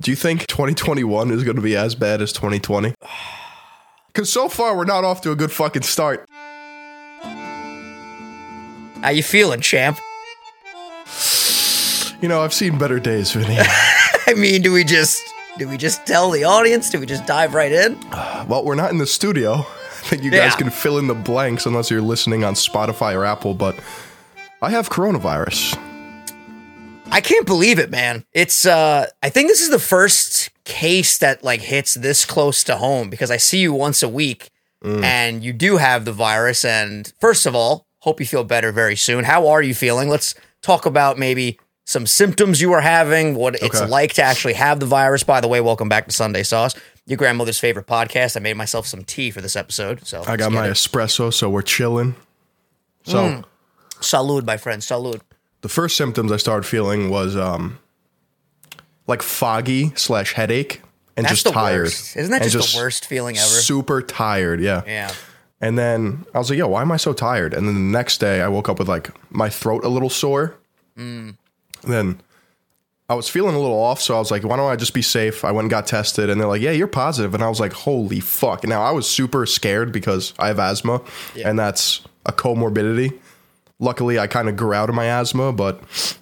Do you think 2021 is going to be as bad as 2020? Because so far, we're not off to a good fucking start. How you feeling, champ? You know, I've seen better days, Vinny. I mean, do we just do we just tell the audience? Do we just dive right in? well, we're not in the studio. I think you guys can fill in the blanks unless you're listening on Spotify or Apple, but I have coronavirus. I can't believe it, man. It's uh I think this is the first case that like hits this close to home because I see you once a week and you do have the virus and first of all, hope you feel better very soon. How are you feeling? Let's talk about maybe some symptoms you are having, what it's like to actually have the virus. By the way, welcome back to Sunday Sauce, your grandmother's favorite podcast. I made myself some tea for this episode, so I got my espresso, so we're chilling. So Mm. salud, my friend, salud. The first symptoms I started feeling was um like foggy slash headache and That's just the tired. worst. Isn't that And just, the worst feeling ever? Super tired, yeah. yeah. And then I was like, yo, why am I so tired? And then the next day I woke up with like my throat a little sore. Mm. Then I was feeling a little off, so I was like, why don't I just be safe? I went and got tested, and they're like, yeah, you're positive. And I was like, holy fuck. Now I was super scared because I have asthma, and that's a comorbidity. Luckily, I kind of grew out of my asthma, but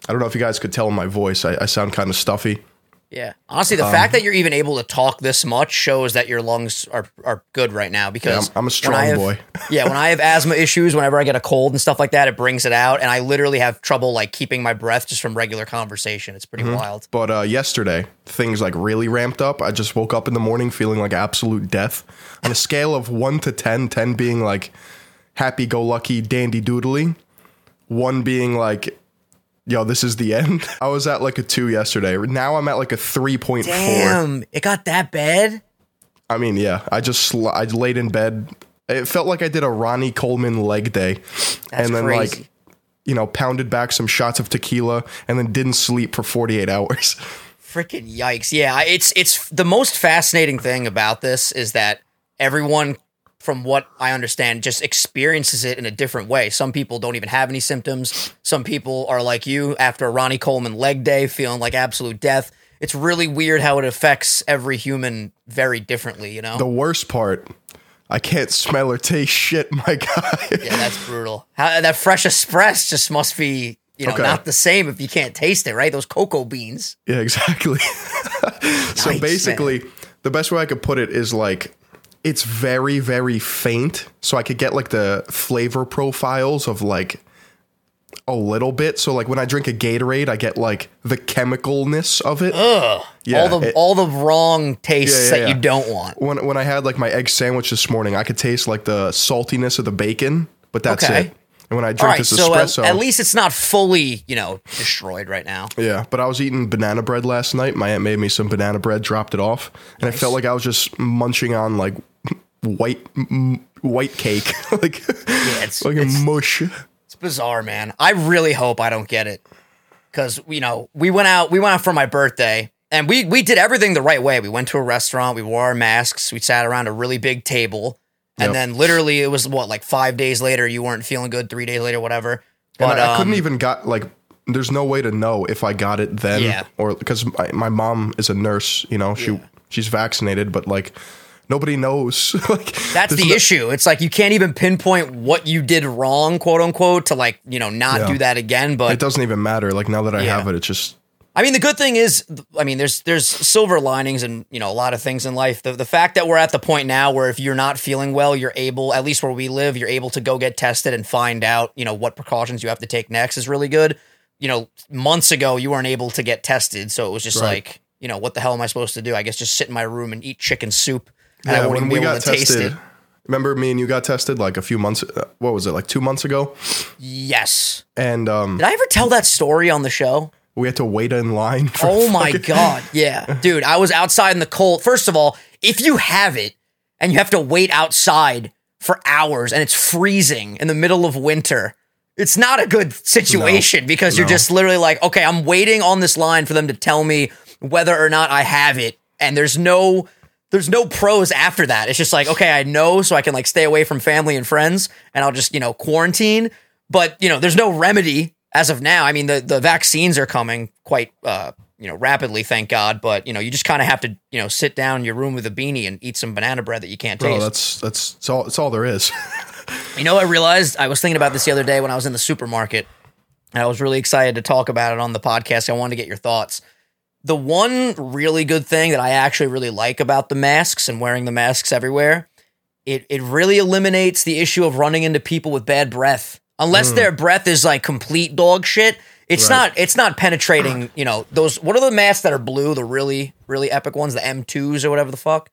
I don't know if you guys could tell in my voice, I, I sound kind of stuffy. Yeah. Honestly, Um, the fact that you're even able to talk this much shows that your lungs are, are good right now because I'm- I'm a strong have- boy. yeah, when I have asthma issues, whenever I get a cold and stuff like that, it brings it out. And I literally have trouble like keeping my breath just from regular conversation. It's pretty Mm-hmm. wild. But uh, yesterday, things like really ramped up. I just woke up in the morning feeling like absolute death. On a scale of 1 to 10, 10 being like happy go lucky, dandy doodly, 1 being like, yo, this is the end. I was at like a 2 yesterday. Now I'm at like a 3.4. Damn, it got that bad? I mean, yeah, I just sl- I laid in bed. It felt like I did a Ronnie Coleman leg day. and then crazy. like you know, pounded back some shots of tequila and then didn't sleep for 48 hours. Freaking yikes. Yeah, it's it's the most fascinating thing about this is that everyone from what I understand just experiences it in a different way. Some people don't even have any symptoms. Some people are like you after a Ronnie Coleman leg day feeling like absolute death. It's really weird how it affects every human very differently, you know? The worst part, I can't smell or taste shit, my guy. yeah, that's brutal. How, that fresh espresso just must be, you know, Okay. not the same if you can't taste it, right? Those cocoa beans. Yeah, exactly. so Nice, basically, the best way I could put it is like it's very, very faint. So I could get like the flavor profiles of like a little bit. So like when I drink a Gatorade, I get like the chemicalness of it. Ugh. Yeah, all the it- all the wrong tastes Yeah, yeah, that you don't want. when when I had like my egg sandwich this morning, I could taste like the saltiness of the bacon, but that's Okay. it. And when I drink right, this so at, espresso, at least it's not fully, you know, destroyed right now. Yeah, but I was eating banana bread last night. My aunt made me some banana bread, dropped it off, and I felt like I was just munching on like white white cake, like Yeah, it's, like a mush. it's bizarre, man. I really hope I don't get it because you know we went out we went out for my birthday and we we did everything the right way. We went to a restaurant, we wore our masks, we sat around a really big table, and Yep. then literally it was what like five days later you weren't feeling good, three days later, whatever. And But I, I couldn't um, even got like. There's no way to know if I got it then, Yeah. or because my, my mom is a nurse. You know, she Yeah. she's vaccinated, but like nobody knows. like That's the no- issue. It's like you can't even pinpoint what you did wrong, quote unquote, to like, you know, not Yeah. do that again. But It doesn't even matter. Like now that I Yeah. have it, it's just I mean, the good thing is, I mean, there's there's silver linings and you know a lot of things in life. The the fact that we're at the point now where if you're not feeling well, you're able, at least where we live, you're able to go get tested and find out, you know, what precautions you have to take next is really good. You know, months ago you weren't able to get tested, so it was just Right. like, you know, what the hell am I supposed to do? I guess just sit in my room and eat chicken soup, and I yeah. wouldn't be we able got to taste tested, it. remember me and you got tested like a few months. uh, What was it? Like two months ago, Yes. and um, Did I ever tell that story on the show? We had to wait in line. For Oh my fucking- god, yeah, dude. I was outside in the cold. First of all, if you have it and you have to wait outside for hours and it's freezing in the middle of winter, it's not a good situation because you're no. just literally like, okay, I'm waiting on this line for them to tell me whether or not I have it, and there's no. There's no pros after that. It's just like, okay, I know, so I can like stay away from family and friends, and I'll just, you know, quarantine. But you know, there's no remedy as of now. I mean, the the vaccines are coming quite uh, you know, rapidly, thank God. But you know, you just kind of have to, you know, sit down in your room with a beanie and eat some banana bread that you can't Bro, taste. that's that's it's all it's all there is. You know, I realized I was thinking about this the other day when I was in the supermarket, and I was really excited to talk about it on the podcast. I wanted to get your thoughts. The one really good thing that I actually really like about the masks and wearing the masks everywhere, it it really eliminates the issue of running into people with bad breath. Unless their breath is like complete dog shit, it's Right. not it's not penetrating, you know, those what are the masks that are blue, the really, really epic ones, the M2s or whatever the fuck?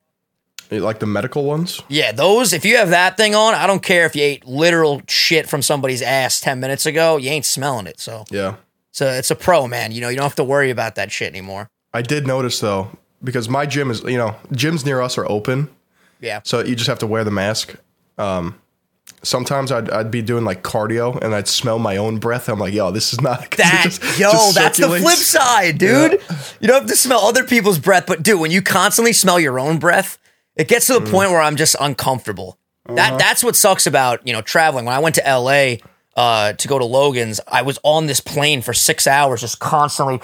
like the medical ones. Yeah, those, if you have that thing on, I don't care if you ate literal shit from somebody's ass 10 minutes ago, you ain't smelling it. So, Yeah. so it's a pro, man. You know, you don't have to worry about that shit anymore. I did notice though, because my gym is you know, gyms near us are open. Yeah. So you just have to wear the mask. Um sometimes I'd I'd be doing like cardio and I'd smell my own breath. I'm like, yo, this is not That, just- yo, just that's the flip side, dude. You don't have to smell other people's breath, but dude, when you constantly smell your own breath, it gets to Mm. the point where I'm just uncomfortable. Uh-huh. That that's what sucks about you know traveling. When I went to LA uh, to go to Logan's, I was on this plane for six hours, just constantly.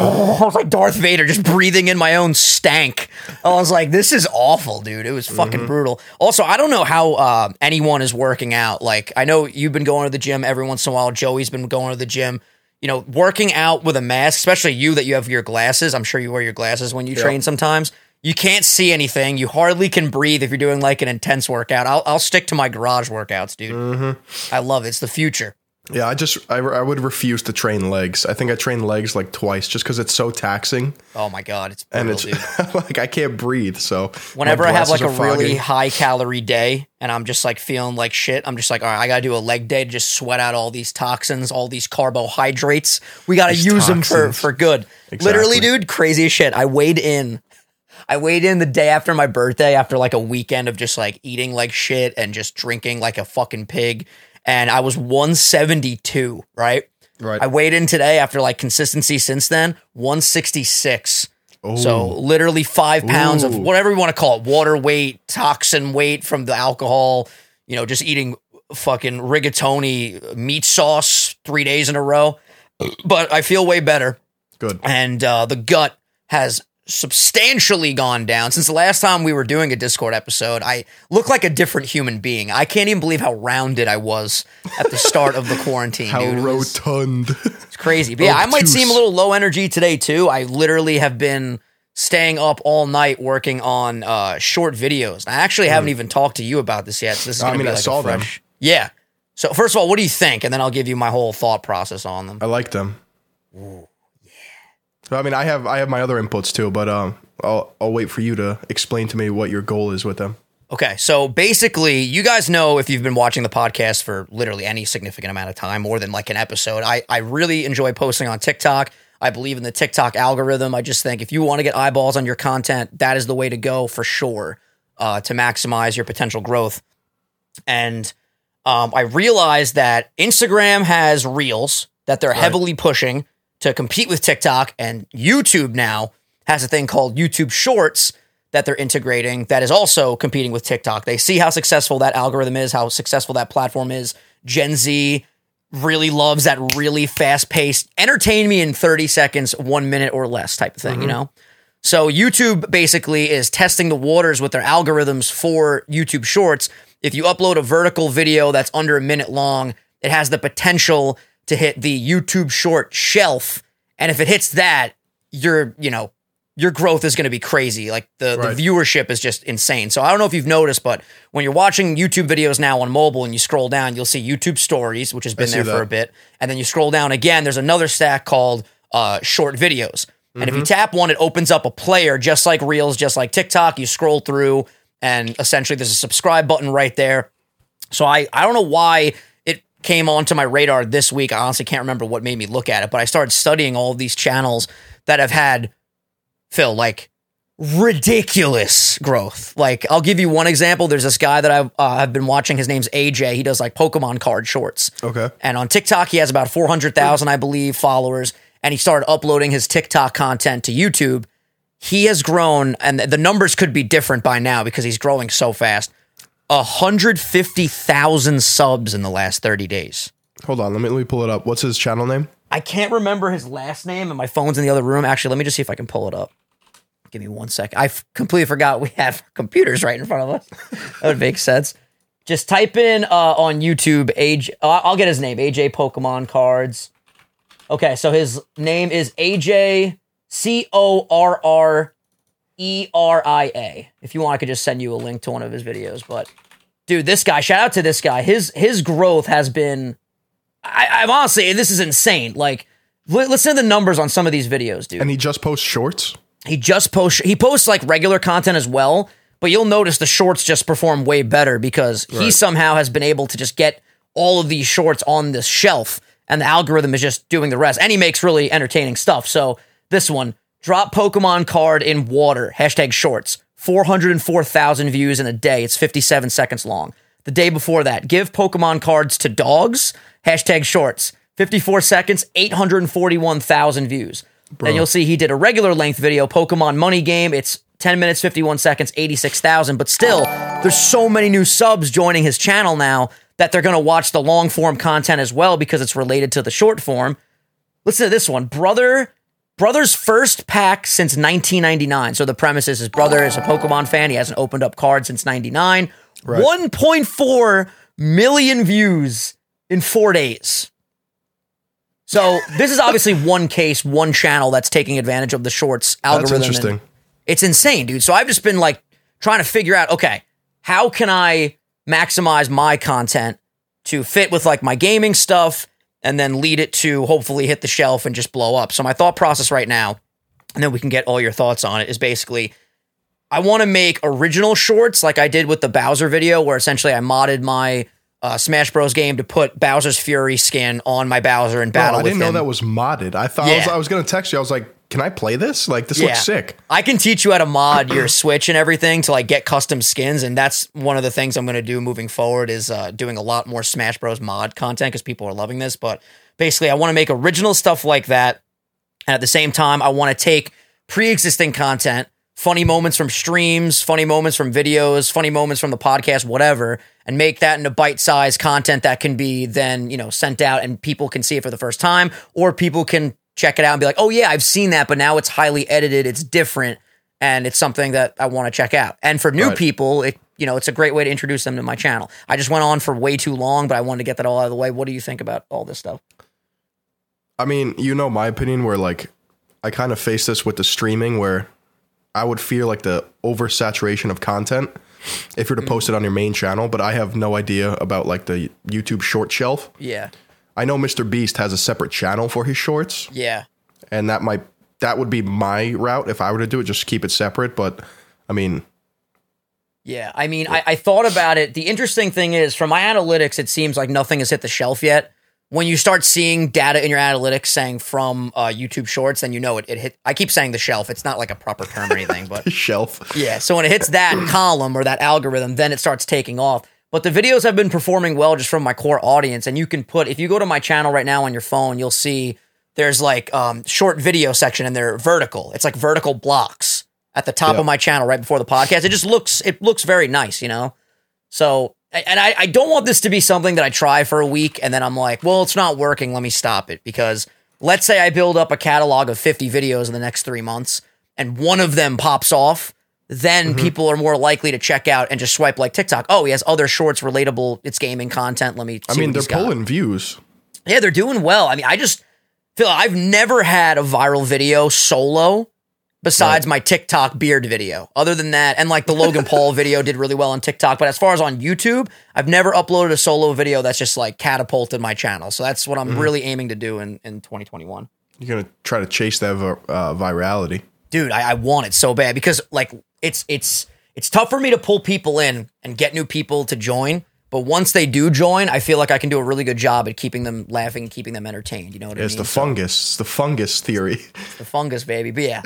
Oh, I was like Darth Vader, just breathing in my own stank. I was like, "This is awful, dude. It was fucking Mm-hmm. brutal." Also, I don't know how uh, anyone is working out. Like, I know you've been going to the gym every once in a while. Joey's been going to the gym. You know, working out with a mask, especially you that you have your glasses. I'm sure you wear your glasses when you train sometimes. You can't see anything. You hardly can breathe if you're doing like an intense workout. I'll, I'll stick to my garage workouts, dude. Mm-hmm. I love it. It's the future. Yeah, I just I, I would refuse to train legs. I think I trained legs like twice just because it's so taxing Oh my god, it's and it's like I can't breathe. So Whenever I have like a are really high calorie day and I'm just like feeling like shit, I'm just like, all right, I gotta do a leg day to just sweat out all these toxins, all these carbohydrates. We gotta These use them for for good. Literally, dude, crazy shit. I weighed in. I weighed in the day after my birthday after like a weekend of just like eating like shit and just drinking like a fucking pig. And I was 172, right? right. I weighed in today after like consistency since then, 166. So literally five pounds of whatever you want to call it, water weight, toxin weight from the alcohol, you know, just eating fucking rigatoni meat sauce three days in a row. But I feel way better. Good. And uh, the gut has substantially gone down since the last time we were doing a Discord episode. I look like a different human being. I can't even believe how rounded I was at the start of the quarantine. How dude. It was- rotund. it's crazy. But yeah, I might seem a little low energy today too. I literally have been staying up all night working on uh, short videos. I actually haven't even talked to you about this yet. So this is Hmm. I mean, be I like a saw them. fresh. Yeah. So first of all, what do you think? And then I'll give you my whole thought process on them. I like them. I mean, I have I have my other inputs too, but um, I'll I'll wait for you to explain to me what your goal is with them. Okay, so basically, you guys know if you've been watching the podcast for literally any significant amount of time, more than like an episode, I, I really enjoy posting on TikTok. I believe in the TikTok algorithm. I just think if you want to get eyeballs on your content, that is the way to go for sure uh, to maximize your potential growth. And um, I realized that Instagram has reels that they're heavily pushing to compete with TikTok, and YouTube now has a thing called YouTube Shorts that they're integrating that is also competing with TikTok. They see how successful that algorithm is, how successful that platform is. Gen Z really loves that really fast paced, entertain me in 30 seconds, one minute or less type of thing, you mm-hmm. know? So YouTube basically is testing the waters with their algorithms for YouTube Shorts. If you upload a vertical video that's under a minute long, it has the potential to hit the YouTube Short shelf. And if it hits that, your you know your growth is going to be crazy. Like the, Right. the viewership is just insane. So I don't know if you've noticed, but when you're watching YouTube videos now on mobile and you scroll down, you'll see YouTube Stories, which has been there for a bit, and then you scroll down again. There's another stack called uh, short videos. And if Mm-hmm. you tap one, it opens up a player just like Reels, just like TikTok. You scroll through, and essentially there's a subscribe button right there. So I, I don't know why came onto my radar this week. I honestly can't remember what made me look at it, but I started studying all of these channels that have had Phil like ridiculous growth. Like I'll give you one example. There's this guy that I've uh, I've been watching. His name's AJ. He does like Pokemon card shorts. Okay. And on TikTok, he has about 400,000, I believe, followers. And he started uploading his TikTok content to YouTube. He has grown, and the numbers could be different by now because he's growing so fast. 150,000 subs in the last 30 days. Hold on, let me let me pull it up. What's his channel name? I can't remember his last name, and my phone's in the other room. Actually, let me just see if I can pull it up. Give me one second. I f- completely forgot we have computers right in front of us. that would make sense. Just type in uh, on YouTube. AJ, uh, I'll get his name. AJ Pokemon cards. Okay, so his name is AJ C O R R E R I A. If you want, I could just send you a link to one of his videos. But dude, this guy, shout out to this guy. His his growth has been. I, I'm honestly, this is insane. Like, li- listen to the numbers on some of these videos, dude. And he just posts shorts. He just posts he posts like regular content as well, but you'll notice the shorts just perform way better because he somehow has been able to just get all of these shorts on this shelf and the algorithm is just doing the rest. And he makes really entertaining stuff. So this one, drop Pokemon card in water, hashtag shorts. 404,000 views in a day. It's 57 seconds long. The day before that, give Pokemon cards to dogs, hashtag shorts. 54 seconds, 841,000 views. And you'll see he did a regular length video, Pokemon Money Game. It's 10 minutes, 51 seconds, 86,000. But still, there's so many new subs joining his channel now that they're going to watch the long form content as well because it's related to the short form. Listen to this one. Brother Brother's first pack since 1999. So the premise is his brother is a Pokemon fan. He hasn't opened up cards since 99. 1.4 million views in four days. So this is obviously one case, one channel that's taking advantage of the shorts algorithm. and- interesting. it's insane, dude. So I've just been like trying to figure out, okay, how can I maximize my content to fit with like my gaming stuff and then lead it to hopefully hit the shelf and just blow up. So my thought process right now, and then we can get all your thoughts on it, is basically I want to make original shorts like I did with the Bowser video, where essentially I modded my uh, Smash Bros. game to put Bowser's Fury skin on my Bowser and Bro, battle I didn't know that was modded. I thought I was, was gonna text you. I was like, "Can I play this? Like, this looks sick." I can teach you how to mod your Switch and everything to like get custom skins, and that's one of the things I'm going to do moving forward is uh, doing a lot more Smash Bros. mod content because people are loving this. But basically, I want to make original stuff like that, and at the same time, I want to take pre-existing content, funny moments from streams, funny moments from videos, funny moments from the podcast, whatever, and make that into bite-sized content that can be then you know sent out and people can see it for the first time, or people can check it out and be like, oh yeah, I've seen that, but now it's highly edited, it's different, and it's something that I want to check out. And for new Right. people, it you know it's a great way to introduce them to my channel. I just went on for way too long, but I wanted to get that all out of the way. What do you think about all this stuff? I mean, you know my opinion where like I kind of face this with the streaming where I would fear like the oversaturation of content if you're to mm. post it on your main channel, but I have no idea about like the YouTube short shelf. Yeah, I know Mr. Beast has a separate channel for his shorts, yeah. and that might that would be my route if I were to do it, just keep it separate. But I mean, Yeah, I mean, I, I thought about it. The interesting thing is, from my analytics, it seems like nothing has hit the shelf yet. When you start seeing data in your analytics saying from uh, YouTube Shorts, then you know it, it hit. I keep saying the shelf. It's not like a proper term or anything, but shelf. yeah. So when it hits that column or that algorithm, then it starts taking off. But the videos have been performing well just from my core audience. And you can put, if you go to my channel right now on your phone, you'll see there's like um, short video section and they're vertical. It's like vertical blocks at the top Yeah. of my channel right before the podcast. It just looks, it looks very nice, you know? So, and I, I don't want this to be something that I try for a week and then I'm like, well, it's not working. Let me stop it. Because let's say I build up a catalog of 50 videos in the next three months and one of them pops off, then Mm-hmm. people are more likely to check out and just swipe like TikTok. Oh, he has other shorts, relatable, it's gaming content. Let me see I mean, they're he's got. pulling views. Yeah, they're doing well. I mean, I just feel I've never had a viral video solo besides my TikTok beard video. Other than that, and like the Logan Paul video did really well on TikTok. But as far as on YouTube, I've never uploaded a solo video that's just like catapulted my channel. So that's what I'm Mm-hmm. really aiming to do in, in 2021. You're gonna try to chase that vir- uh, virality. Dude, I, I want it so bad because like it's it's it's tough for me to pull people in and get new people to join. But once they do join, I feel like I can do a really good job at keeping them laughing and keeping them entertained. You know what I It's mean? the fungus. It's the fungus theory. the fungus baby. But yeah,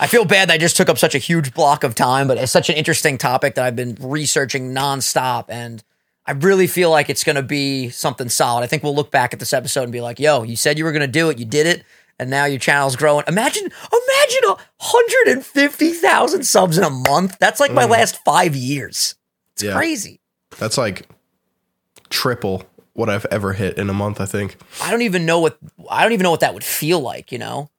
I feel bad that I just took up such a huge block of time, but it's such an interesting topic that I've been researching nonstop, and I really feel like it's going to be something solid. I think we'll look back at this episode and be like, "Yo, you said you were going to do it, you did it." And now your channel's growing. Imagine, imagine a hundred and fifty thousand subs in a month. That's like my last five years. It's Yeah. crazy. That's like triple what I've ever hit in a month. I think. I don't even know what I don't even know what that would feel like, you know.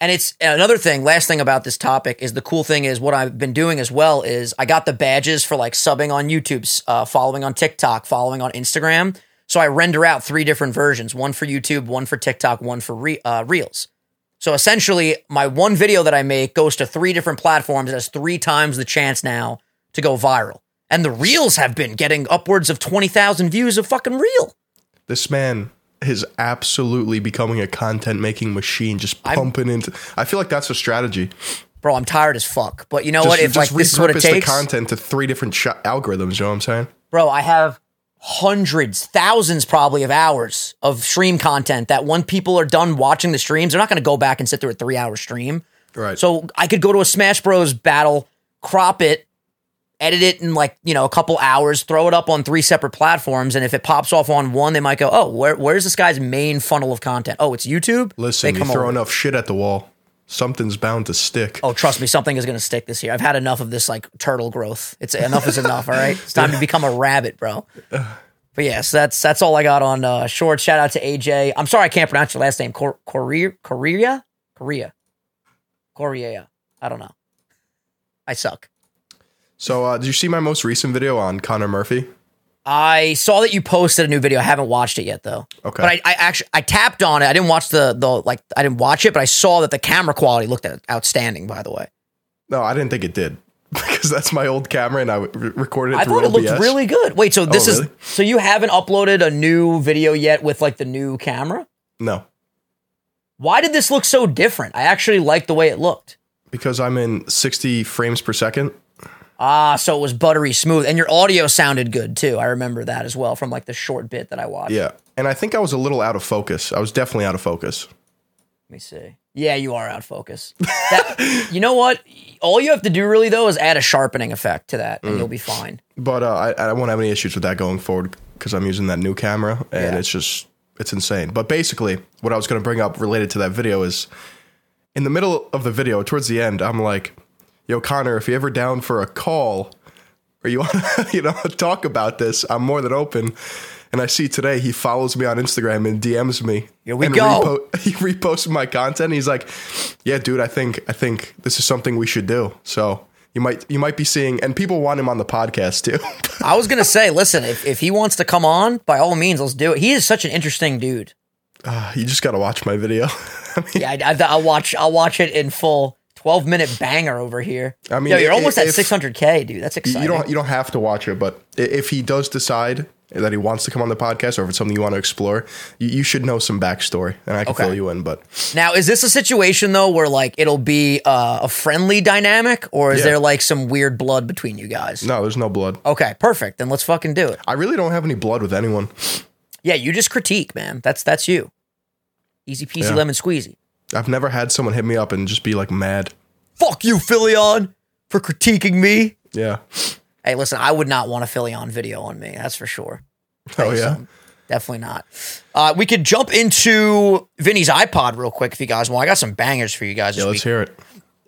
And it's another thing. Last thing about this topic is the cool thing is what I've been doing as well is I got the badges for like subbing on YouTube, uh, following on TikTok, following on Instagram. So I render out three different versions: one for YouTube, one for TikTok, one for re- uh, Reels. So essentially, my one video that I make goes to three different platforms. It has three times the chance now to go viral. And the Reels have been getting upwards of twenty thousand views of fucking Reel. This man is absolutely becoming a content making machine, just pumping into. I feel like that's a strategy. Bro, I'm tired as fuck. But you know Just, what? If like this is what it takes, the content to three different sh- algorithms. You know what I'm saying? bro, I have hundreds, thousands probably of hours of stream content that when people are done watching the streams, they're not going to go back and sit through a three hour stream. Right. So I could go to a Smash Bros. battle, crop it, edit it in like, you know, a couple hours, throw it up on three separate platforms. And if it pops off on one, they might go, oh, where, where's this guy's main funnel of content? Oh, it's YouTube? listen, They you throw over. enough shit at the wall, something's bound to stick. Oh, trust me, something is going to stick this year. I've had enough of this like turtle growth. It's enough is enough. All right, it's time to become a rabbit, bro. But yes, yeah, so that's that's all I got on uh, short. Shout out to AJ. I'm sorry I can't pronounce your last name. Cor- Korea, Korea, Korea, Korea. I don't know. I suck. So, uh, did you see my most recent video on Connor Murphy? I saw that you posted a new video. I haven't watched it yet though. Okay. But I, I actually I tapped on it. I didn't watch the the like I didn't watch it, but I saw that the camera quality looked outstanding. By the way, No, I didn't think it did because that's my old camera and I re- recorded it I through thought it looked really good. Wait, so this oh, is Oh, really? so you haven't uploaded a new video yet with like the new camera? No, Why did this look so different? I actually liked the way it looked. because I'm in 60 frames per second. Ah, so it was buttery smooth, and your audio sounded good too. I remember that as well from like the short bit that I watched. Yeah. And I think I was a little out of focus. I was definitely out of focus. Let me see. Yeah, you are out of focus. That, you know what? All you have to do really though is add a sharpening effect to that, Mm. and you'll be fine. But uh, I, I won't have any issues with that going forward because I'm using that new camera and Yeah. it's just, it's insane. But basically, what I was going to bring up related to that video is in the middle of the video, towards the end, I'm like, yo, Connor, if you're ever down for a call or you want to, you know, talk about this, I'm more than open. And I see today he follows me on Instagram and DMs me. Here we go. he reposts my content. He's like, "Yeah, dude, I think I think this is something we should do." So you might you might be seeing, and people want him on the podcast too. I was gonna say, listen, if, if he wants to come on, by all means, let's do it. He is such an interesting dude. Uh, you just got to watch my video. I mean, Yeah, I, I, I'll watch. I'll watch it in full. Twelve minute banger over here. I mean, Yo, you're i- almost at if- six hundred k, dude. That's exciting. you don't you don't have to watch it, but if he does decide that he wants to come on the podcast, or if it's something you want to explore, you, you should know some backstory, and I can Okay. fill you in. But Now, is this a situation though where like it'll be uh, a friendly dynamic, or is Yeah. there like some weird blood between you guys? no, there's no blood. Okay, perfect. Then let's fucking do it. I really don't have any blood with anyone. Yeah, you just critique, man. That's that's you. Easy peasy Yeah. lemon squeezy. I've never had someone hit me up and just be like mad. Fuck you, Philion, for critiquing me. Yeah. Hey, listen, I would not want a Philion video on me. That's for sure. Oh yeah. Definitely not. Uh, we could jump into Vinny's iPod real quick if you guys want. I got some bangers for you guys Yeah. week. Let's hear it.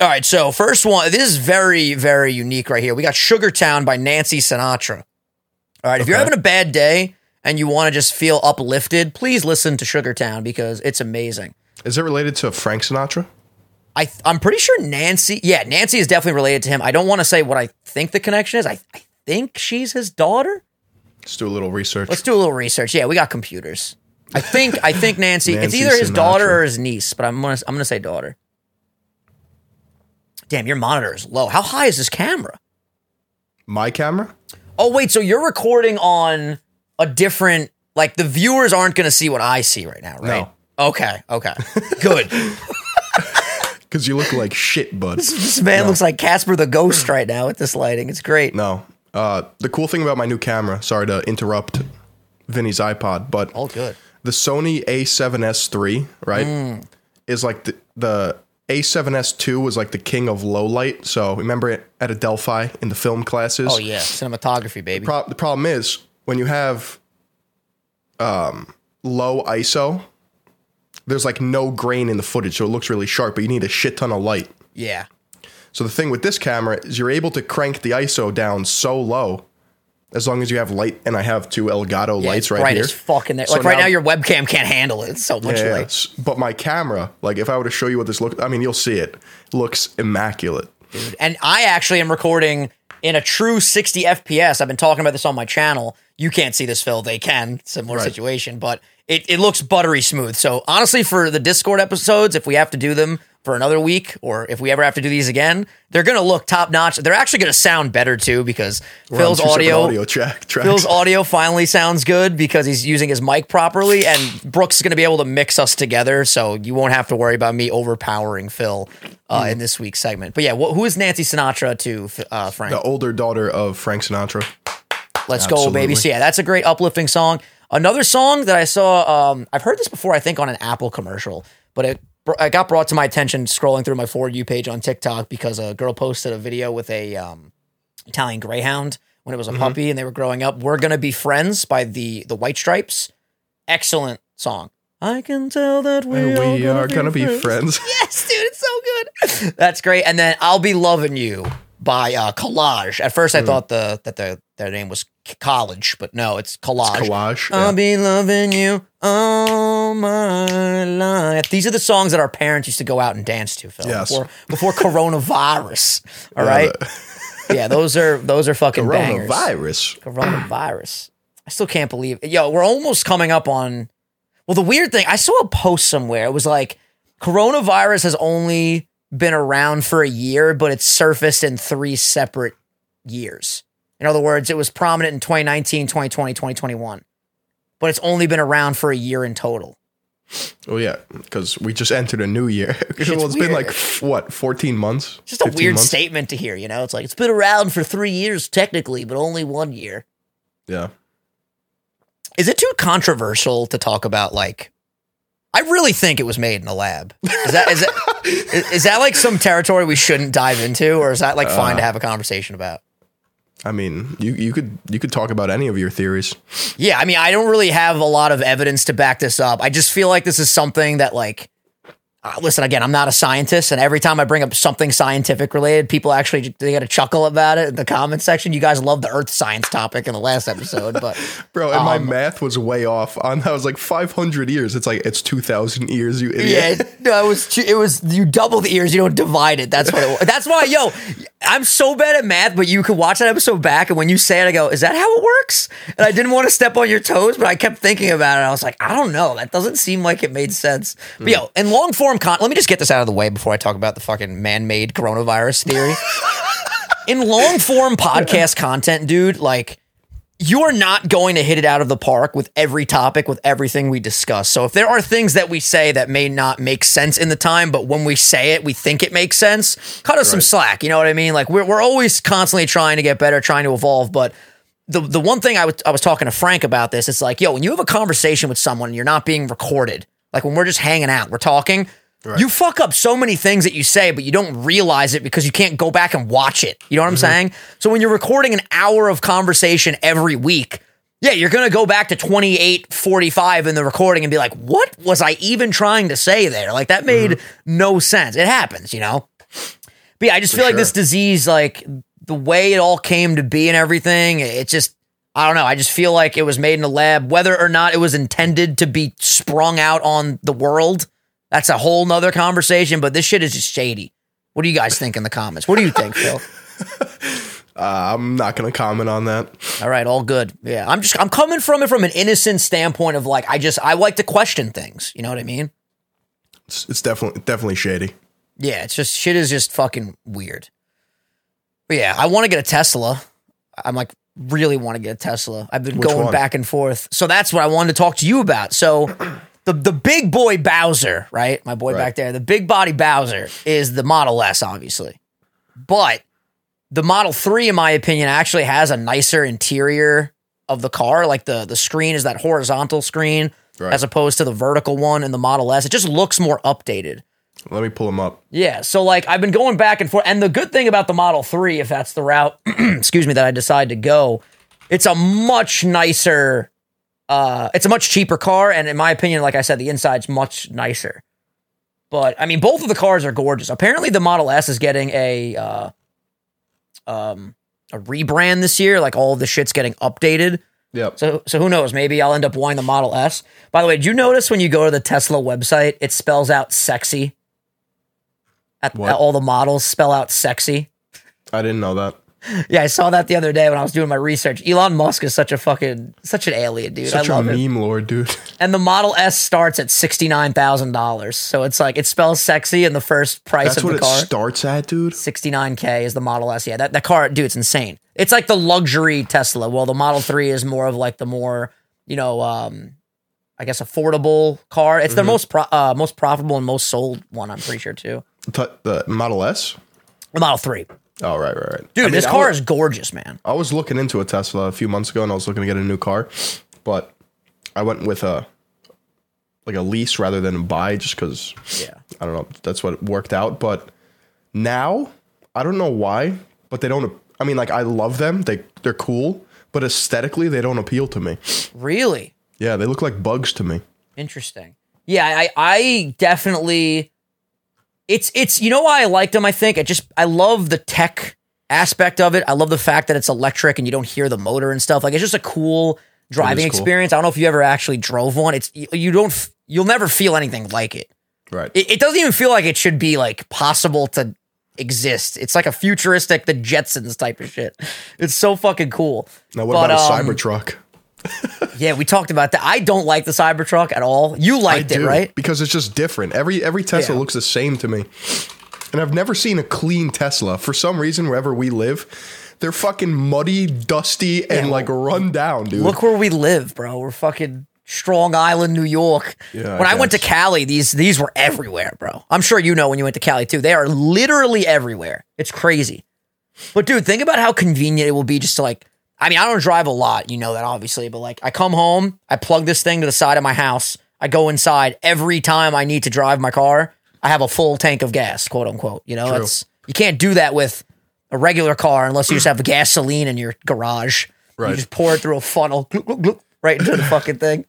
All right, so first one, this is very, very unique right here. We got Sugartown by Nancy Sinatra. All right, if you're having a bad day and you want to just feel uplifted, please listen to Sugartown because it's amazing. Is it related to Frank Sinatra? I I'm pretty sure Nancy, yeah, Nancy is definitely related to him. I don't want to say what I think the connection is. I, I think she's his daughter. Let's do a little research. Let's do a little research. Yeah, we got computers. I think I think Nancy, it's either his daughter or his niece, but I'm gonna I'm gonna say daughter. Damn, your monitor is low. How high is this camera? My camera? Oh wait, so you're recording on a different like the viewers aren't going to see what I see right now, right? Okay, okay. Good. Because you look like shit, bud. this man looks like Casper the Ghost right now with this lighting. It's great. No. Uh, the cool thing about my new camera, sorry to interrupt Vinny's iPod, but All good. the Sony A7S3, right, Mm. is like the, the a7S2 was like the king of low light. So remember it at Adelphi in the film classes? Oh yeah, cinematography, baby. Pro- the problem is when you have um, low ISO, there's like no grain in the footage, so it looks really sharp, but you need a shit ton of light. yeah. So the thing with this camera is you're able to crank the ISO down so low as long as you have light, and I have two Elgato Yeah, lights right bright here. as fucking there. So like right now- now, your webcam can't handle it. It's so much Yeah, light. but my camera, like if I were to show you what this looks, I mean, you'll see it. Looks immaculate. And I actually am recording in a true 60 FPS. I've been talking about this on my channel. You can't see this, Phil. They can. Similar Right. situation, but it, it looks buttery smooth. So honestly, for the Discord episodes, if we have to do them for another week, or if we ever have to do these again, they're gonna look top notch. They're actually gonna sound better too because We're Phil's on two separate audio, audio track. Phil's audio finally sounds good because he's using his mic properly, and Brooks is going to be able to mix us together, so you won't have to worry about me overpowering Phil uh, in this week's segment. But yeah, wh- who is Nancy Sinatra to uh, Frank? the older daughter of Frank Sinatra. Let's go, baby. So yeah, that's a great uplifting song. Another song that I saw, um, I've heard this before, I think on an Apple commercial, but it it got brought to my attention scrolling through my for you page on TikTok because a girl posted a video with a um, Italian Greyhound when it was a puppy and they were growing up. We're gonna be friends by the the White Stripes. Excellent song. I can tell that we, we are gonna be friends. Yes, dude, it's so good. That's great. And then I'll be loving you by uh, Collage. At first. I thought the that the their name was College, but no, it's Collage. Collage. I'll be loving you all my life. These are the songs that our parents used to go out and dance to, Phil. Yes. Before, before coronavirus. All Yeah, right. yeah, those are those are fucking bangers. Coronavirus. Coronavirus. I still can't believe. It. Yo, we're almost coming up on. Well, the weird thing, I saw a post somewhere. It was like coronavirus has only been around for a year, but it's surfaced in three separate years. In other words, it was prominent in 2019, 2020, 2021, but it's only been around for a year in total. Oh yeah, because we just entered a new year. well, it's been like what, fourteen months? Just a weird months? statement to hear, you know? It's like it's been around for three years technically, but only one year. Yeah. Is it too controversial to talk about like I really think it was made in a lab. Is that is that is, is that like some territory we shouldn't dive into or is that like fine Uh, to have a conversation about? I mean, you you could you could talk about any of your theories. Yeah, I mean I don't really have a lot of evidence to back this up. I just feel like this is something that like uh, listen again, I'm not a scientist and every time I bring up something scientific related, people actually they got a chuckle about it in the comment section. You guys love the earth science topic in the last episode, but Bro, and my Um, math was way off. On I was like 500 years. It's like it's 2000 years, you idiot. Yeah, no, it was it was you double the ears, you don't divide it. That's what it was. That's why, yo, I'm so bad at math, but you could watch that episode back, and when you say it, I go, "Is that how it works?" And I didn't want to step on your toes, but I kept thinking about it. I was like, I don't know, that doesn't seem like it made sense. But yo, in long form con, let me just get this out of the way before I talk about the fucking man-made coronavirus theory. in long form podcast content, dude, like you are not going to hit it out of the park with every topic, with everything we discuss. So if there are things that we say that may not make sense in the time, but when we say it, we think it makes sense, cut us some slack. You know what I mean? Like we're, we're always constantly trying to get better, trying to evolve. But the, the one thing I was I was talking to Frank about this, it's like, yo, when you have a conversation with someone and you're not being recorded, like when we're just hanging out, we're talking, you fuck up so many things that you say, but you don't realize it because you can't go back and watch it. You know what I'm mm-hmm. saying? So when you're recording an hour of conversation every week, yeah, you're gonna go back to 28, 45 in the recording and be like, what was I even trying to say there? Like that made mm-hmm. no sense. It happens, you know? But yeah, I just feel like this disease, like the way it all came to be and everything, it just I don't know. I just feel like it was made in a lab, whether or not it was intended to be sprung out on the world. That's a whole nother conversation, but this shit is just shady. What do you guys think in the comments? What do you think, Phil? Uh, I'm not gonna comment on that. All right, all good. Yeah, I'm just I'm coming from it from an innocent standpoint of like I just I like to question things. You know what I mean? It's, it's definitely definitely shady. Yeah, it's just shit is just fucking weird. But yeah, I want to get a Tesla. I'm like really want to get a Tesla. I've been Which going one? back and forth. So that's what I wanted to talk to you about. So the the big boy Bowser, right? My boy Right. back there, the big body Bowser is the Model S, obviously. But the Model 3, in my opinion, actually has a nicer interior of the car. Like the the screen is that horizontal screen Right. as opposed to the vertical one in the Model S. It just looks more updated. Let me pull them up. Yeah, so like I've been going back and forth, and the good thing about the Model Three, if that's the route, excuse me, that I decide to go, it's a much nicer, uh, it's a much cheaper car, and in my opinion, like I said, the inside's much nicer. But I mean, both of the cars are gorgeous. Apparently, the Model S is getting a, uh, um, a rebrand this year. Like all the shit's getting updated. Yep. So so who knows? Maybe I'll end up wanting the Model S. By the way, did you notice when you go to the Tesla website, it spells out sexy? At, What? all the models spell out sexy. I didn't know that. Yeah, I saw that the other day when I was doing my research. Elon Musk is such a fucking such an alien, dude. Such I a love it. meme lord, dude. And the Model S starts at sixty nine thousand dollars. So it's like it spells sexy in the first price That's of what the it car. starts at, dude. 69k is the Model S. Yeah, that, that car, dude, it's insane. It's like the luxury Tesla. Well, the Model 3 is more of like the more, you know, um, I guess affordable car. It's Mm-hmm. the most pro- uh, most profitable and most sold one, I'm pretty sure too. T- the Model S. The Model 3. Oh, right, right, right. Dude, I mean, this car was- is gorgeous, man. I was looking into a Tesla a few months ago, and I was looking to get a new car, but I went with a like a lease rather than a buy, just because Yeah. I don't know. That's what worked out. But now I don't know why, but they don't. I mean, like I love them. They they're cool, but aesthetically they don't appeal to me. Really? Yeah, they look like bugs to me. Interesting. Yeah, I I definitely it's it's you know why I liked them, I think. I just I love the tech aspect of it. I love the fact that it's electric and you don't hear the motor and stuff. Like it's just a cool driving cool. experience. I don't know if you ever actually drove one. It's you, don't you'll never feel anything like it. Right. it. It doesn't even feel like it should be like possible to exist. It's like a futuristic the Jetsons type of shit. It's so fucking cool. now what but, about a um, Cybertruck? Yeah, we talked about that. I don't like the Cybertruck at all. You liked it, right? Because it's just different. Every every Tesla Yeah. looks the same to me. And I've never seen a clean Tesla. For some reason, wherever we live, they're fucking muddy, dusty, and Yeah, like run down, dude. Look where we live, bro. We're fucking Strong Island, New York. Yeah, when I, went to. Cali, these these were everywhere, bro. I'm sure you know when you went to Cali too. They are literally everywhere. It's crazy. But dude, think about how convenient it will be just to like I mean, I don't drive a lot, you know that obviously, but like I come home, I plug this thing to the side of my house, I go inside every time I need to drive my car, I have a full tank of gas, quote unquote. You know, True. it's you can't do that with a regular car unless you just have gasoline in your garage. Right. You just pour it through a funnel, right into the fucking thing.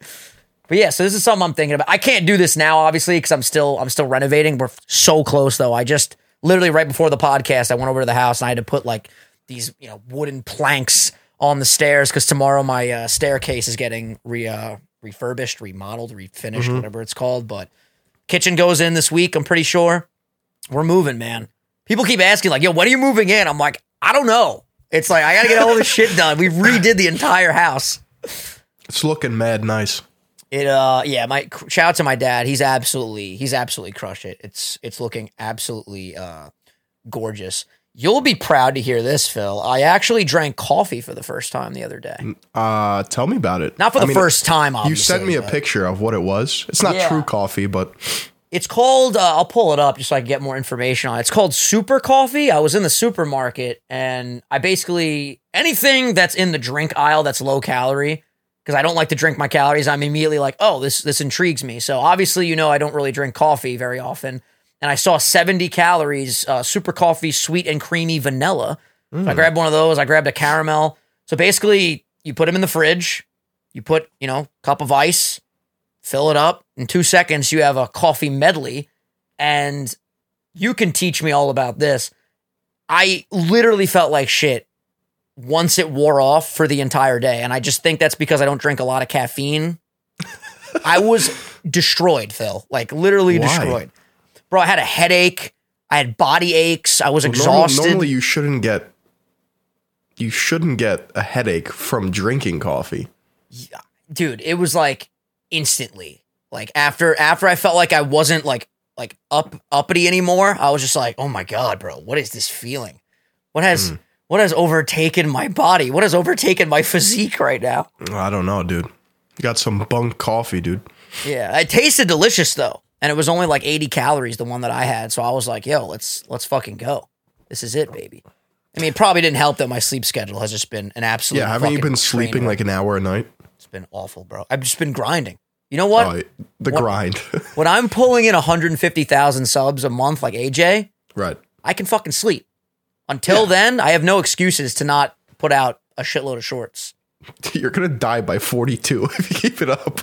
But yeah, so this is something I'm thinking about. I can't do this now, obviously, because I'm still I'm still renovating. We're so close though. I just literally right before the podcast, I went over to the house and I had to put like these you know wooden planks on the stairs because tomorrow my uh, staircase is getting re uh, refurbished, remodeled, refinished, whatever it's called. But kitchen goes in this week. I'm pretty sure we're moving, man. People keep asking like, "Yo, when are you moving in?" I'm like, I don't know. It's like I gotta get all this shit done. We redid the entire house. It's looking mad nice. It uh yeah, my shout out to my dad. He's absolutely he's absolutely crushed it. It's it's looking absolutely uh gorgeous. You'll be proud to hear this, Phil. I actually drank coffee for the first time the other day. Uh, tell me about it. Not for I the mean, first time, obviously. You sent me a but picture of what it was. It's not Yeah. true coffee, but It's called uh, I'll pull it up just so I can get more information on it. It's called Super Coffee. I was in the supermarket and I basically anything that's in the drink aisle that's low calorie because I don't like to drink my calories. I'm immediately like, oh, this this intrigues me. So obviously, you know, I don't really drink coffee very often, and I saw 70 calories, uh, super coffee, sweet and creamy vanilla. So I grabbed one of those. I grabbed a caramel. So basically, you put them in the fridge. You put, you know, cup of ice, fill it up. In two seconds, you have a coffee medley, and you can teach me all about this. I literally felt like shit once it wore off for the entire day. And I just think that's because I don't drink a lot of caffeine. I was destroyed, Phil. Like literally Why? destroyed. Bro, I had a headache. I had body aches. I was normal- exhausted. normally you shouldn't get you shouldn't get a headache from drinking coffee. dude it was like instantly like after after i felt like i wasn't like like up uppity anymore i was just like oh my god bro what is this feeling what has Hmm. what has overtaken my body what has overtaken my physique right now I don't know, dude. You got some bunk coffee, dude. yeah it tasted delicious though and it was only like 80 calories the one that i had so i was like yo let's let's fucking go this is it baby i mean it probably didn't help that my sleep schedule has just been an absolute Yeah, haven't you been sleeping like an hour a night? it's been awful bro i've just been grinding you know what Oh, the What- grind. when I'm pulling in 150,000 subs a month like AJ, right. I can fucking sleep. Until then, I have no excuses to not put out a shitload of shorts. You're gonna die by 42 if you keep it up.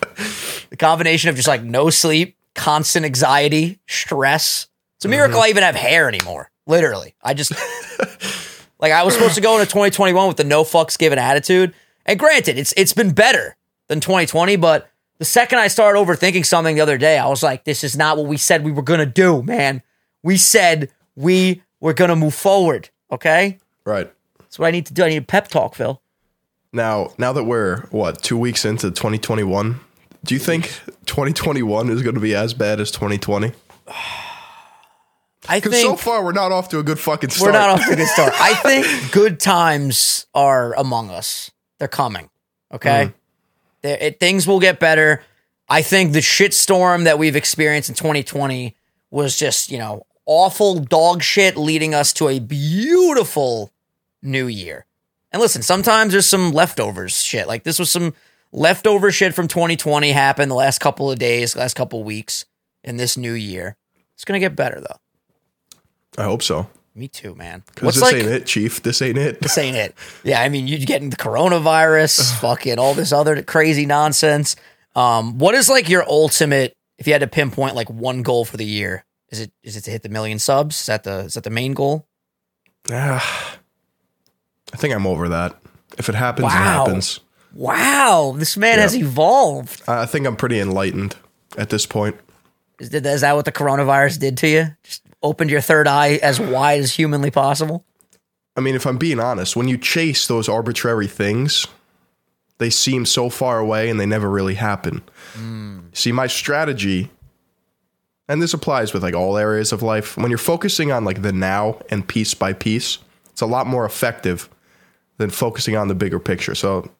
The combination of just like no sleep, constant anxiety, stress. It's a miracle mm-hmm. I even have hair anymore. Literally. I just Like I was supposed to go into 2021 with the no fucks given attitude. And granted, it's it's been better than 2020, but the second I started overthinking something the other day, I was like, this is not what we said we were gonna do, man. We said we were gonna move forward. Okay? Right. That's what I need to do. I need a pep talk, Phil. Now, now that we're what two weeks into 2021, do you think 2021 is going to be as bad as 2020? I Because think so far we're not off to a good fucking start. we're not off to a good start. I think good times are among us. They're coming. Okay, mm. They're- it, things will get better. I think the shitstorm that we've experienced in 2020 was just you know awful dog shit, leading us to a beautiful new year. And listen, sometimes there's some leftovers shit. Like this was some leftover shit from 2020 happened the last couple of days, last couple of weeks in this new year. It's gonna get better though. I hope so. Me too, man. Because this ain't it, Chief. This ain't it. This ain't it. Yeah, I mean, you're getting the coronavirus, fucking all this other crazy nonsense. Um, what is like your ultimate? If you had to pinpoint like one goal for the year, is it is it to hit the million subs? Is that the is that the main goal? Ah, I think I'm over that. If it happens, it happens. Wow, this man Yeah. has evolved. I think I'm pretty enlightened at this point. Is, that- is that what the coronavirus did to you? Just opened your third eye as wide as humanly possible. I mean, if I'm being honest, when you chase those arbitrary things, they seem so far away and they never really happen. Hmm. See, my strategy, and this applies with like all areas of life, when you're focusing on like the now and piece by piece, it's a lot more effective than focusing on the bigger picture. So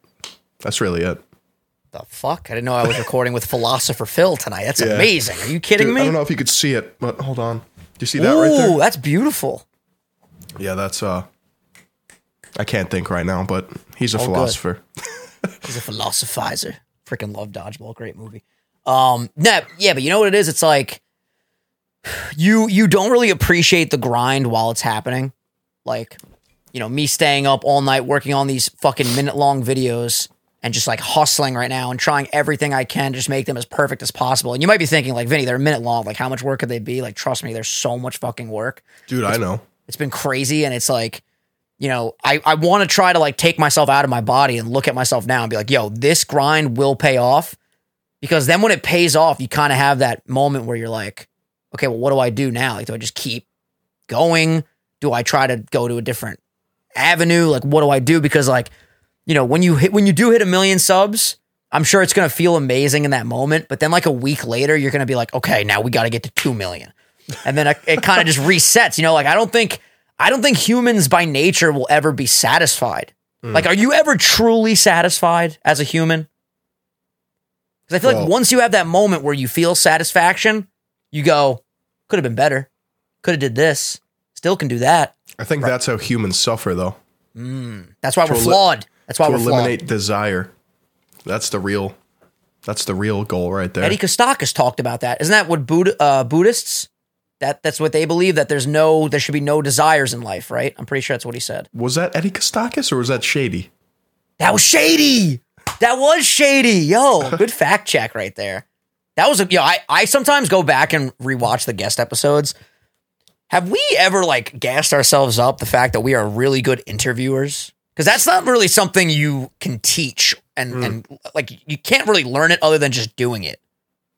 that's really it. The fuck! I didn't know I was recording with philosopher Phil tonight. That's Yeah. amazing. Are you kidding Dude, I don't know if you could see it, but hold on. Do you see that Ooh, right there? Ooh, that's beautiful. Yeah, that's uh I can't think right now, but he's a good. philosopher. He's a philosophizer. Freaking love Dodgeball. Great movie. Um, nah, yeah, but you know what it is? It's like you you don't really appreciate the grind while it's happening. Like, you know, me staying up all night working on these fucking minute long videos and just like hustling right now and trying everything I can to just make them as perfect as possible. And you might be thinking, like, Vinny, they're a minute long. Like, how much work could they be? Like, trust me, there's so much fucking work. Dude, I know. It's been crazy, and it's like, you know, I, I want to try to like take myself out of my body and look at myself now and be like, yo, this grind will pay off. Because then when it pays off, you kind of have that moment where you're like, okay, well, what do I do now? Like, do I just keep going? Do I try to go to a different avenue? Like, what do I do? Because like, you know, when you hit when you do hit a million subs, I'm sure it's gonna feel amazing in that moment. But then like a week later, you're gonna be like, okay, now we got to get to two million, and then it, it kind of just resets. You know, like I don't think I don't think humans by nature will ever be satisfied. Hmm. Like, are you ever truly satisfied as a human? Because I feel like once you have that moment where you feel satisfaction, you go, could have been better, could have did this, still can do that. I think that's how humans suffer though. Hmm. That's why we're eli- flawed. That's why to we're eliminate flawed. desire. That's the real that's the real goal right there. Eddie Kostakis talked about that. Isn't that what Buddha, uh, Buddhists? That that's what they believe that there's no there should be no desires in life, right? I'm pretty sure that's what he said. was that Eddie Kostakis or was that Shady? That was shady. That was shady. Yo, good fact check right there. That was a yo. I I sometimes go back and rewatch the guest episodes. Have we ever like gassed ourselves up the fact that we are really good interviewers? Because that's not really something you can teach and and like you can't really learn it other than just doing it.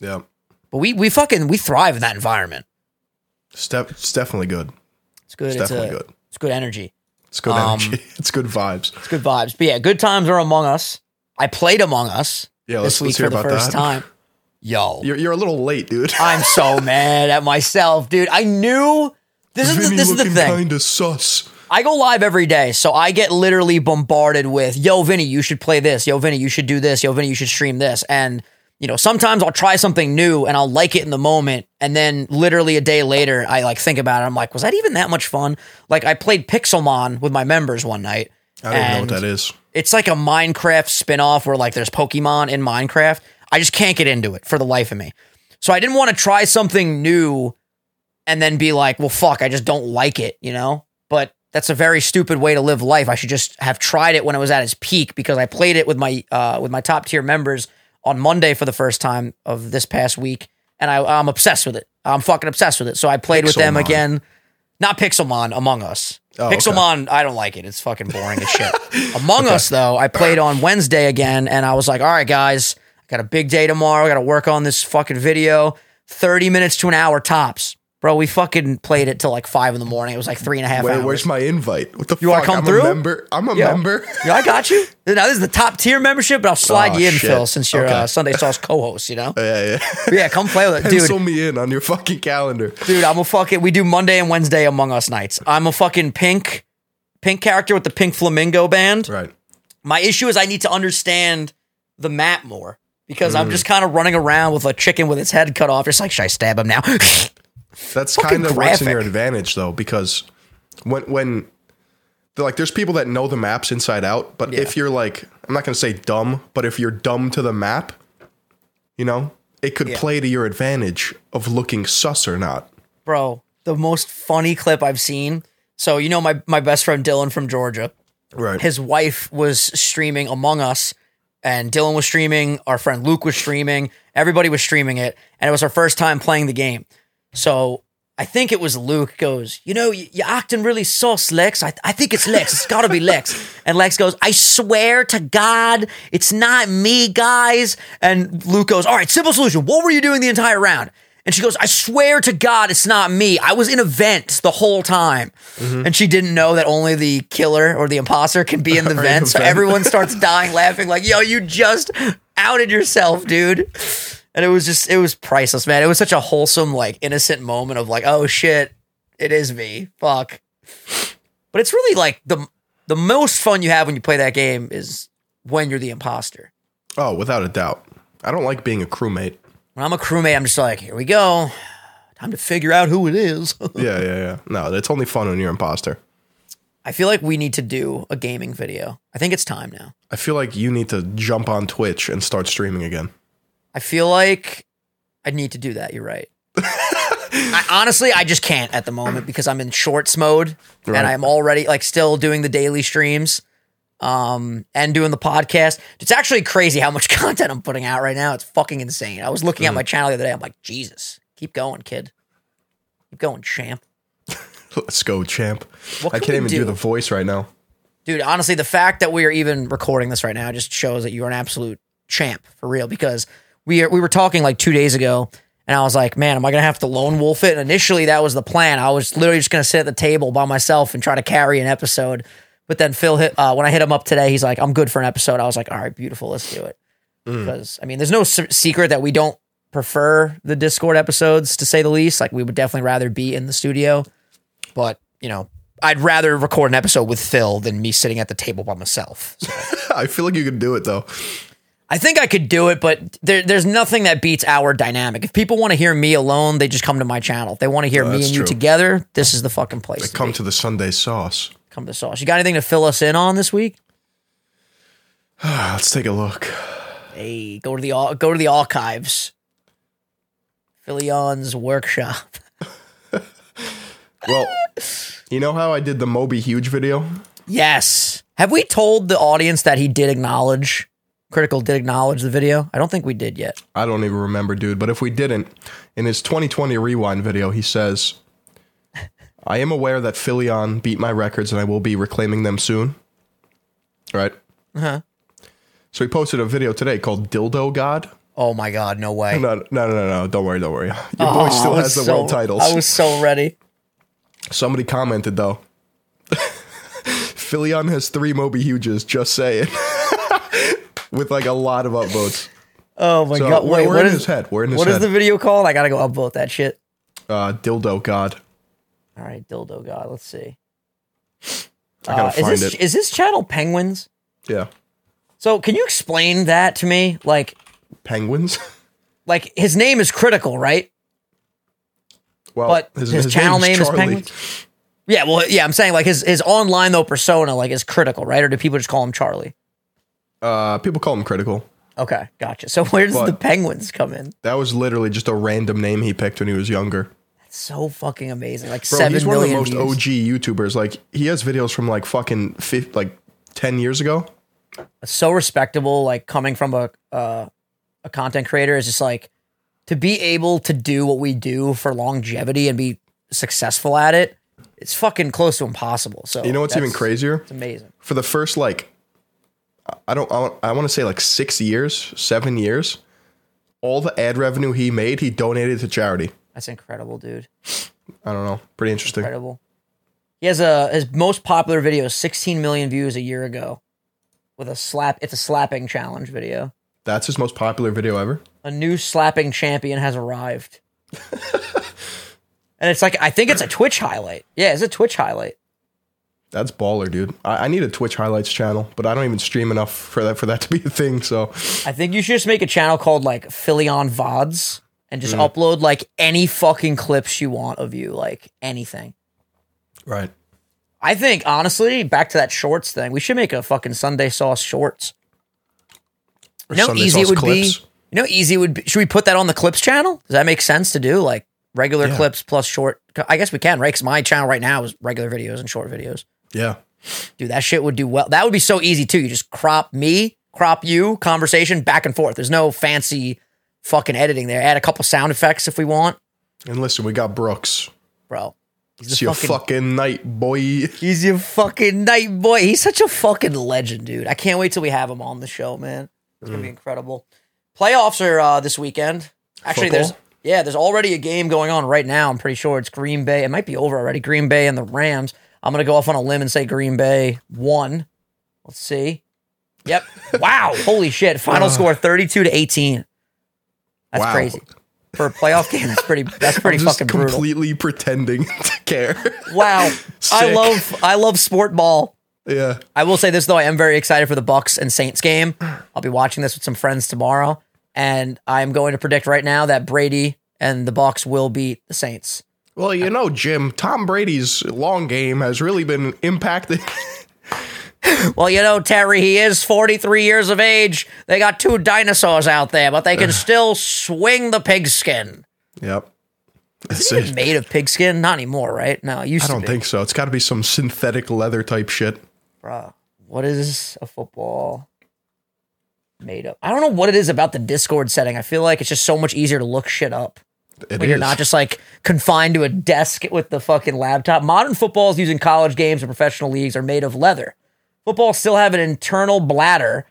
Yeah. But we we fucking we thrive in that environment. Step it's definitely good. It's good. It's It's, definitely a, good. It's good energy. It's good Um, energy. It's good vibes. It's good vibes. But yeah, good times are among us. I played Among Us Yeah, this let's, week let's hear for the first that. time. Yo, You're, you're a little late, dude. I'm so mad at myself, dude. I knew this is the, this is the thing. Kinda sus. I go live every day, so I get literally bombarded with, "Yo, Vinny, you should play this. Yo, Vinny, you should do this. Yo, Vinny, you should stream this." And you know, sometimes I'll try something new and I'll like it in the moment, and then literally a day later, I like think about it. I'm like, was that even that much fun? Like, I played Pixelmon with my members one night. I don't know what that is. It's like a Minecraft spin-off where like there's Pokemon in Minecraft. I just can't get into it for the life of me. So I didn't want to try something new and then be like, well, fuck, I just don't like it, you know? But that's a very stupid way to live life. I should just have tried it when it was at its peak because I played it with my uh, with my top tier members on Monday for the first time of this past week, and I, I'm obsessed with it. I'm fucking obsessed with it. So I played with them again. Not Pixelmon, Among Us. Oh, okay. Pixelmon, I don't like it. It's fucking boring as shit. Among Us, though, I played on Wednesday again, and I was like, all right, guys, I got a big day tomorrow. I got to work on this fucking video. 30 minutes to an hour tops. Bro, we fucking played it till like five in the morning. It was like three and a half Wait, hours. where's my invite? What the You fuck? wanna come I'm through? A member. I'm a Yo. member. Yeah, I got you. Now, this is the top tier membership, but I'll slide Oh, you in, shit. Phil, since you're Okay. uh, Sunday Sauce co host, you know? yeah, yeah. Yeah, come play with it. Dude, Pencil me in on your fucking calendar. Dude, I'm a fucking. We do Monday and Wednesday Among Us nights. I'm a fucking pink, pink character with the pink flamingo band. Right. My issue is I need to understand the map more because I'm just kind of running around with a chicken with its head cut off. Just like, should I stab him now? That's kind of works in your advantage though, because when when like there's people that know the maps inside out, but if you're like I'm not gonna say dumb, but if you're dumb to the map, you know, it could Yeah. play to your advantage of looking sus or not. Bro, the most funny clip I've seen. So you know my my best friend Dylan from Georgia. Right. his wife was streaming Among Us, and Dylan was streaming. Our friend Luke was streaming. Everybody was streaming it, and it was our first time playing the game. So I think it was Luke goes, you know, you- you're acting really sus, Lex. I, I think it's Lex. It's got to be Lex. And Lex goes, I swear to God, it's not me, guys. And Luke goes, all right, simple solution. What were you doing the entire round? And she goes, I swear to God, it's not me. I was in a vent the whole time. Mm-hmm. And she didn't know that only the killer or the imposter can be in the vent. So everyone starts dying laughing, like, yo, you just outed yourself, dude. And it was just, it was priceless, man. It was such a wholesome, like, innocent moment of like, oh shit, it is me. Fuck. But it's really like the the most fun you have when you play that game is when you're the imposter. Oh, without a doubt. I don't like being a crewmate. When I'm a crewmate, I'm just like, here we go. Time to figure out who it is. Yeah, yeah, yeah. No, it's only fun when you're imposter. I feel like we need to do a gaming video. I think it's time now. I feel like you need to jump on Twitch and start streaming again. I feel like I need to do that. You're right. I, honestly, I just can't at the moment because I'm in shorts mode Right. and I'm already like still doing the daily streams um, and doing the podcast. It's actually crazy how much content I'm putting out right now. It's fucking insane. I was looking Mm. at my channel the other day. I'm like, Jesus, keep going, kid. Keep going, champ. Let's go, champ. I can can't even do? do? the voice right now. Dude, honestly, the fact that we are even recording this right now just shows that you're an absolute champ for real. Because we we were talking like two days ago, and I was like, "Man, am I gonna have to lone wolf it?" And initially, that was the plan. I was literally just gonna sit at the table by myself and try to carry an episode. But then Phil hit uh, when I hit him up today. He's like, "I'm good for an episode." I was like, "All right, beautiful, let's do it." Because I mean, there's no se- secret that we don't prefer the Discord episodes to say the least. Like, we would definitely rather be in the studio, but you know. I'd rather record an episode with Phil than me sitting at the table by myself. So I feel like you can do it though. I think I could do it, but there, there's nothing that beats our dynamic. If people want to hear me alone, they just come to my channel. If they want to hear me that's and you together, this is the fucking place. to Come be. to the Sunday sauce. come to sauce. You got anything to fill us in on this week? Let's take a look. Hey, go to the go to the archives. Philion's workshop. Well, you know how I did the Moby Huge video? Yes. Have we told the audience that he did acknowledge? Critical did acknowledge the video. I don't think we did yet. I don't even remember, dude. But if we didn't, in his 2020 rewind video, he says, I am aware that Philion beat my records and I will be reclaiming them soon. Right? Uh-huh. So he posted a video today called Dildo God. Oh my god, no way. No, no, no, no, no. Don't worry, don't worry. Your Oh, boy still has the so- world titles. I was so ready. Somebody commented though. Philion has three Moby Huges, just saying. With like a lot of upvotes. Oh my So god! we're, Wait, we're what in is his head. We're in his what head. is the video called? I gotta go upvote that shit. uh, dildo God. All right, dildo god. Let's see. I gotta Uh, is find this it. is this channel penguins? Yeah. So can you explain that to me? Like, Penguins. like his name is critical, right? Well, But his channel name is Penguins? Yeah. Well, yeah. I'm saying like his his online though persona like is critical, right? Or do people just call him Charlie? Uh, people call him critical. Okay, gotcha. So where does But- the penguins come in? That was literally just a random name he picked when he was younger. That's so fucking amazing. Like Bro, seven he's one of the million most views. OG YouTubers. Like he has videos from like fucking fif- like ten years ago. so respectable like coming from a uh, a content creator is just like to be able to do what we do for longevity and be successful at it it's fucking close to impossible. So You know what's even that's- crazier? It's amazing. For the first like, I don't, I want, to say like six years, seven years, all the ad revenue he made, he donated to charity. That's incredible, dude. I don't know, pretty interesting. Incredible. He has a his most popular video, 16 million views a year ago, with a slap. It's a slapping challenge video. That's his most popular video ever. A new slapping champion has arrived. and it's like I think it's a Twitch highlight. Yeah, it's a Twitch highlight. That's baller, dude. I, I need a Twitch highlights channel, but I don't even stream enough for that for that to be a thing. So I think you should just make a channel called like Philion VODs and just mm. upload like any fucking clips you want of you, like anything. right, I think honestly, back to that shorts thing, we should make a fucking Sunday sauce shorts. You know Sunday easy it would clips. be. You know easy would be. Should we put that on the clips channel? Does that make sense to do? Like regular Yeah. clips plus short. I guess we can, right? Because my channel right now is regular videos and short videos. Yeah, Dude, that shit would do well. That would be so easy too. You just crop me, crop you, conversation back and forth. There's no fancy fucking editing there. Add a couple sound effects if we want, and listen, we got Brooks. bro. He's your fucking, fucking night, boy. he's your fucking night boy. He's such a fucking legend, dude. I can't wait till we have him on the show, man. It's gonna be incredible. Playoffs are uh, this weekend. Actually, there's yeah, there's already a game going on right now. I'm pretty sure it's Green Bay. It might be over already. Green Bay and the Rams. I'm gonna go off on a limb and say Green Bay won. Let's see. Yep. Wow. Holy shit. Final score 32 to 18. That's Wow. crazy. For a playoff game, that's pretty that's pretty I'm just fucking brutal. completely pretending to care. Wow. I love I love sport ball. yeah, I will say this though, I am very excited for the Bucks and Saints game. I'll be watching this with some friends tomorrow, and I'm going to predict right now that Brady and the Bucks will beat the Saints. Well, you know, Jim, Tom Brady's long game has really been impacted. Well, you know, Terry, he is 43 years of age. They got two dinosaurs out there, but they can still swing the pigskin. yep. Is it made of pigskin? Not anymore, right? No, it used I don't think so. It's got to be some synthetic leather type shit. Bruh, what is a football made up? I don't know what it is about the Discord setting. I feel like it's just so much easier to look shit up. It when you're not just like confined to a desk with the fucking laptop. Modern footballs using college games and professional leagues are made of leather. Footballs still have an internal bladder.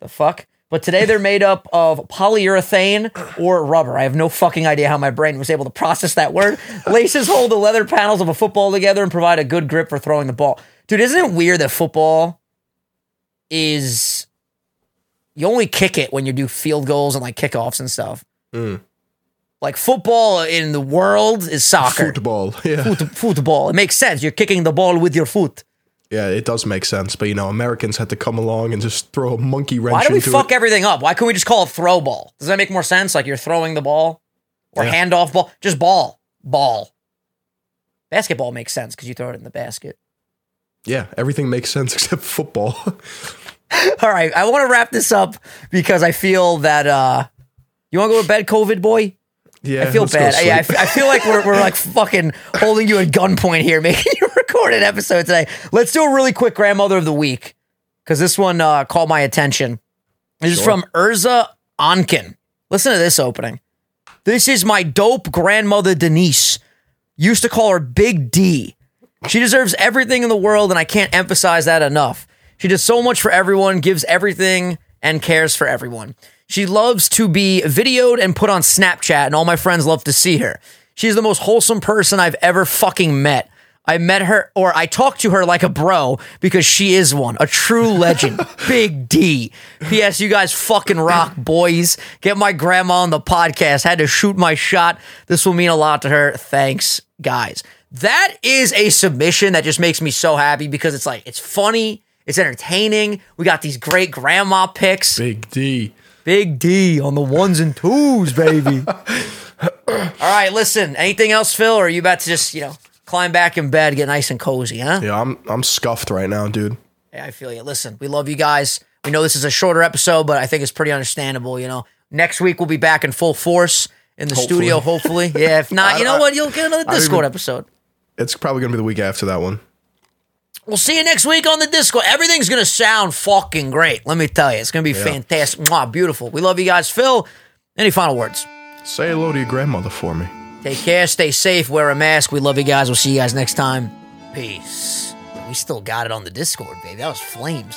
The fuck? But today they're made up of polyurethane or rubber. I have no fucking idea how my brain was able to process that word. Laces hold the leather panels of a football together and provide a good grip for throwing the ball. Dude, isn't it weird that football is you only kick it when you do field goals and like kickoffs and stuff. Mm. Like football in the world is soccer. Football. Yeah. Foot- football. It makes sense. You're kicking the ball with your foot. Yeah, it does make sense. But, you know, Americans had to come along and just throw a monkey wrench Why do we fuck it. everything up? Why can't we just call it throw ball? Does that make more sense? Like you're throwing the ball or Yeah. handoff ball? Just ball. Ball. Basketball makes sense because you throw it in the basket. Yeah, everything makes sense except football. All right. I want to wrap this up because I feel that uh you want to go to bed, COVID boy? Yeah, I feel bad. I, f- I feel like we're, we're like fucking holding you at gunpoint here, making you record an episode today. Let's do a really quick grandmother of the week because this one uh, caught my attention. This is from Urza Onken. Listen to this opening. This is my dope grandmother, Denise. Used to call her Big D. She deserves everything in the world, and I can't emphasize that enough. She does so much for everyone, gives everything, and cares for everyone. She loves to be videoed and put on Snapchat, and all my friends love to see her. She's the most wholesome person I've ever fucking met. I met her, or I talked to her like a bro because she is one, a true legend. Big D. P.S. You guys fucking rock, boys. Get my grandma on the podcast. Had to shoot my shot. This will mean a lot to her. Thanks, guys. That is a submission that just makes me so happy because it's like, it's funny, it's entertaining. We got these great grandma pics. Big D. Big D on the ones and twos, baby. All right, listen. Anything else, Phil? Or are you about to just, you know, climb back in bed, get nice and cozy, huh? Yeah, I'm I'm scuffed right now, dude. Yeah, I feel you. Listen, we love you guys. We know this is a shorter episode, but I think it's pretty understandable. You know, next week we'll be back in full force in the Hopefully. studio, hopefully. Yeah, if not, you know I- what? You'll get another Discord even- episode. It's probably gonna be the week after that one. We'll see you next week on the Discord. Everything's gonna sound fucking great. Let me tell you, it's gonna be fantastic. Mwah, beautiful. We love you guys, Phil. Any final words? Say hello to your grandmother for me. Take care, stay safe, wear a mask. We love you guys. We'll see you guys next time. Peace. We still got it on the Discord, baby. That was flames.